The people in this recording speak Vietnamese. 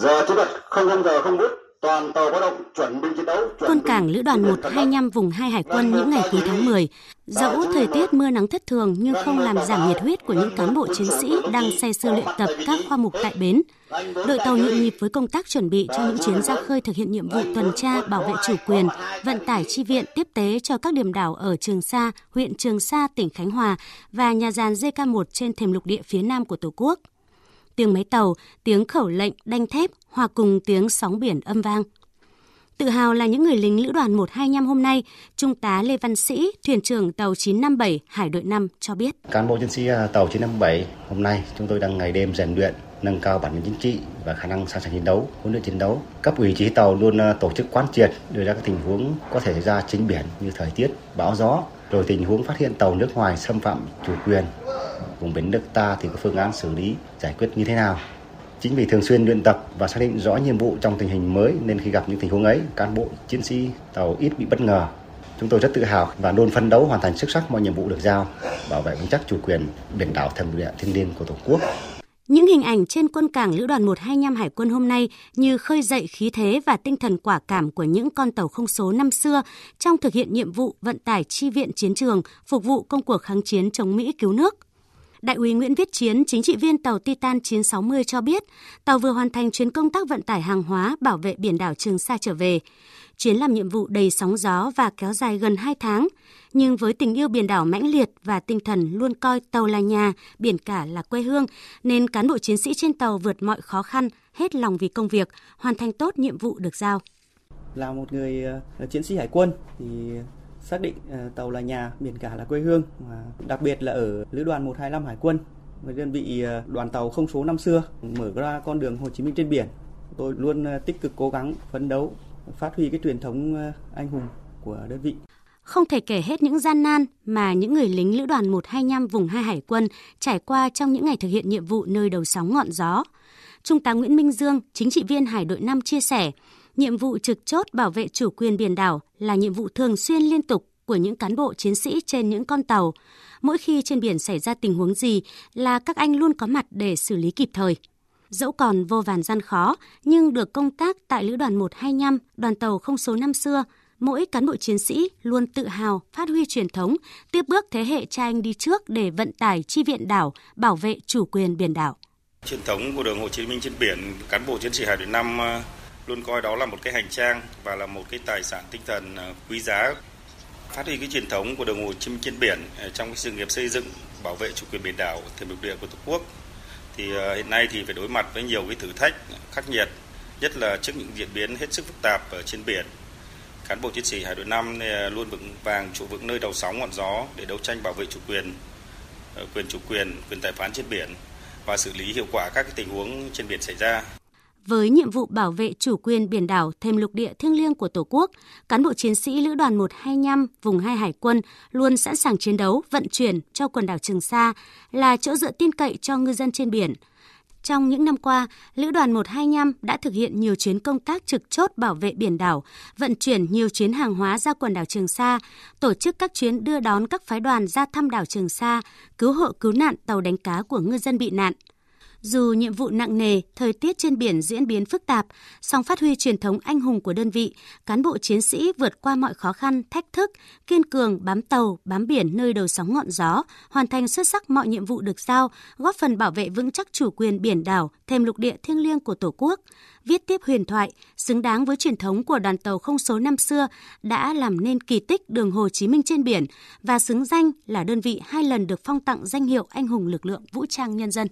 Giờ kỹ thuật 00 giờ 0 phút toàn tàu báo động chuẩn bị chiến đấu. Quân cảng lữ đoàn 125 vùng 2 Hải quân những ngày cuối tháng 10, dẫu thời tiết mưa nắng thất thường nhưng không làm giảm nhiệt huyết của những cán bộ chiến sĩ đang say sưa luyện tập các khoa mục tại bến. Đội tàu nhộn nhịp với công tác chuẩn bị cho những chuyến ra khơi thực hiện nhiệm vụ tuần tra bảo vệ chủ quyền, vận tải chi viện tiếp tế cho các điểm đảo ở Trường Sa, huyện Trường Sa, tỉnh Khánh Hòa và nhà giàn JK1 trên thềm lục địa phía nam của Tổ quốc tiếng máy tàu, tiếng khẩu lệnh đanh thép hòa cùng tiếng sóng biển âm vang. Tự hào là những người lính lữ đoàn 125 hôm nay, Trung tá Lê Văn Sĩ, thuyền trưởng tàu 957 Hải đội 5 cho biết. Cán bộ chiến sĩ à, tàu 957 hôm nay chúng tôi đang ngày đêm rèn luyện, nâng cao bản lĩnh chính trị và khả năng sẵn sàng chiến đấu, huấn luyện chiến đấu. Cấp ủy chỉ tàu luôn à, tổ chức quán triệt đưa ra các tình huống có thể xảy ra trên biển như thời tiết, bão gió, rồi tình huống phát hiện tàu nước ngoài xâm phạm chủ quyền vùng biển nước ta thì có phương án xử lý giải quyết như thế nào. Chính vì thường xuyên luyện tập và xác định rõ nhiệm vụ trong tình hình mới nên khi gặp những tình huống ấy, cán bộ chiến sĩ tàu ít bị bất ngờ. Chúng tôi rất tự hào và luôn phấn đấu hoàn thành xuất sắc mọi nhiệm vụ được giao, bảo vệ vững chắc chủ quyền biển đảo thềm lục địa thiêng liêng của Tổ quốc. Những hình ảnh trên quân cảng lữ đoàn 125 Hải quân hôm nay như khơi dậy khí thế và tinh thần quả cảm của những con tàu không số năm xưa trong thực hiện nhiệm vụ vận tải chi viện chiến trường, phục vụ công cuộc kháng chiến chống Mỹ cứu nước. Đại úy Nguyễn Viết Chiến, chính trị viên tàu Titan 960 cho biết, tàu vừa hoàn thành chuyến công tác vận tải hàng hóa bảo vệ biển đảo Trường Sa trở về. Chuyến làm nhiệm vụ đầy sóng gió và kéo dài gần 2 tháng, nhưng với tình yêu biển đảo mãnh liệt và tinh thần luôn coi tàu là nhà, biển cả là quê hương, nên cán bộ chiến sĩ trên tàu vượt mọi khó khăn, hết lòng vì công việc, hoàn thành tốt nhiệm vụ được giao. Là một người ờ, chiến sĩ hải quân thì xác định ờ, tàu là nhà, biển cả là quê hương, và đặc biệt là ở lữ đoàn 125 Hải quân, với đơn vị ờ, đoàn tàu không số năm xưa mở ra con đường Hồ Chí Minh trên biển. Tôi luôn ờ, tích cực cố gắng phấn đấu phát huy cái truyền thống anh hùng của đơn vị. Không thể kể hết những gian nan mà những người lính lữ đoàn 125 vùng 2 Hải quân trải qua trong những ngày thực hiện nhiệm vụ nơi đầu sóng ngọn gió. Trung tá Nguyễn Minh Dương, chính trị viên Hải đội 5 chia sẻ, nhiệm vụ trực chốt bảo vệ chủ quyền biển đảo là nhiệm vụ thường xuyên liên tục của những cán bộ chiến sĩ trên những con tàu. Mỗi khi trên biển xảy ra tình huống gì là các anh luôn có mặt để xử lý kịp thời. Dẫu còn vô vàn gian khó, nhưng được công tác tại Lữ đoàn 125, đoàn tàu không số năm xưa, mỗi cán bộ chiến sĩ luôn tự hào phát huy truyền thống, tiếp bước thế hệ cha anh đi trước để vận tải chi viện đảo, bảo vệ chủ quyền biển đảo. Truyền thống của đường Hồ Chí Minh trên biển, cán bộ chiến sĩ Hải đội 5 luôn coi đó là một cái hành trang và là một cái tài sản tinh thần à, quý giá. Phát huy cái truyền thống của đồng Hồ chim trên biển à, trong cái sự nghiệp xây dựng, bảo vệ chủ quyền biển đảo, thềm lục địa của Tổ quốc, thì à, hiện nay thì phải đối mặt với nhiều cái thử thách khắc nghiệt, nhất là trước những diễn biến hết sức phức tạp ở trên biển. Cán bộ chiến sĩ hải đội 5 luôn vững vàng trụ vững nơi đầu sóng ngọn gió để đấu tranh bảo vệ chủ quyền quyền chủ quyền quyền tài phán trên biển và xử lý hiệu quả các cái tình huống trên biển xảy ra với nhiệm vụ bảo vệ chủ quyền biển đảo thêm lục địa thiêng liêng của Tổ quốc, cán bộ chiến sĩ Lữ đoàn 125 vùng 2 Hải quân luôn sẵn sàng chiến đấu, vận chuyển cho quần đảo Trường Sa là chỗ dựa tin cậy cho ngư dân trên biển. Trong những năm qua, Lữ đoàn 125 đã thực hiện nhiều chuyến công tác trực chốt bảo vệ biển đảo, vận chuyển nhiều chuyến hàng hóa ra quần đảo Trường Sa, tổ chức các chuyến đưa đón các phái đoàn ra thăm đảo Trường Sa, cứu hộ cứu nạn tàu đánh cá của ngư dân bị nạn – dù nhiệm vụ nặng nề, thời tiết trên biển diễn biến phức tạp, song phát huy truyền thống anh hùng của đơn vị, cán bộ chiến sĩ vượt qua mọi khó khăn, thách thức, kiên cường bám tàu, bám biển nơi đầu sóng ngọn gió, hoàn thành xuất sắc mọi nhiệm vụ được giao, góp phần bảo vệ vững chắc chủ quyền biển đảo, thêm lục địa thiêng liêng của Tổ quốc. Viết tiếp huyền thoại, xứng đáng với truyền thống của đoàn tàu không số năm xưa đã làm nên kỳ tích đường Hồ Chí Minh trên biển và xứng danh là đơn vị hai lần được phong tặng danh hiệu anh hùng lực lượng vũ trang nhân dân.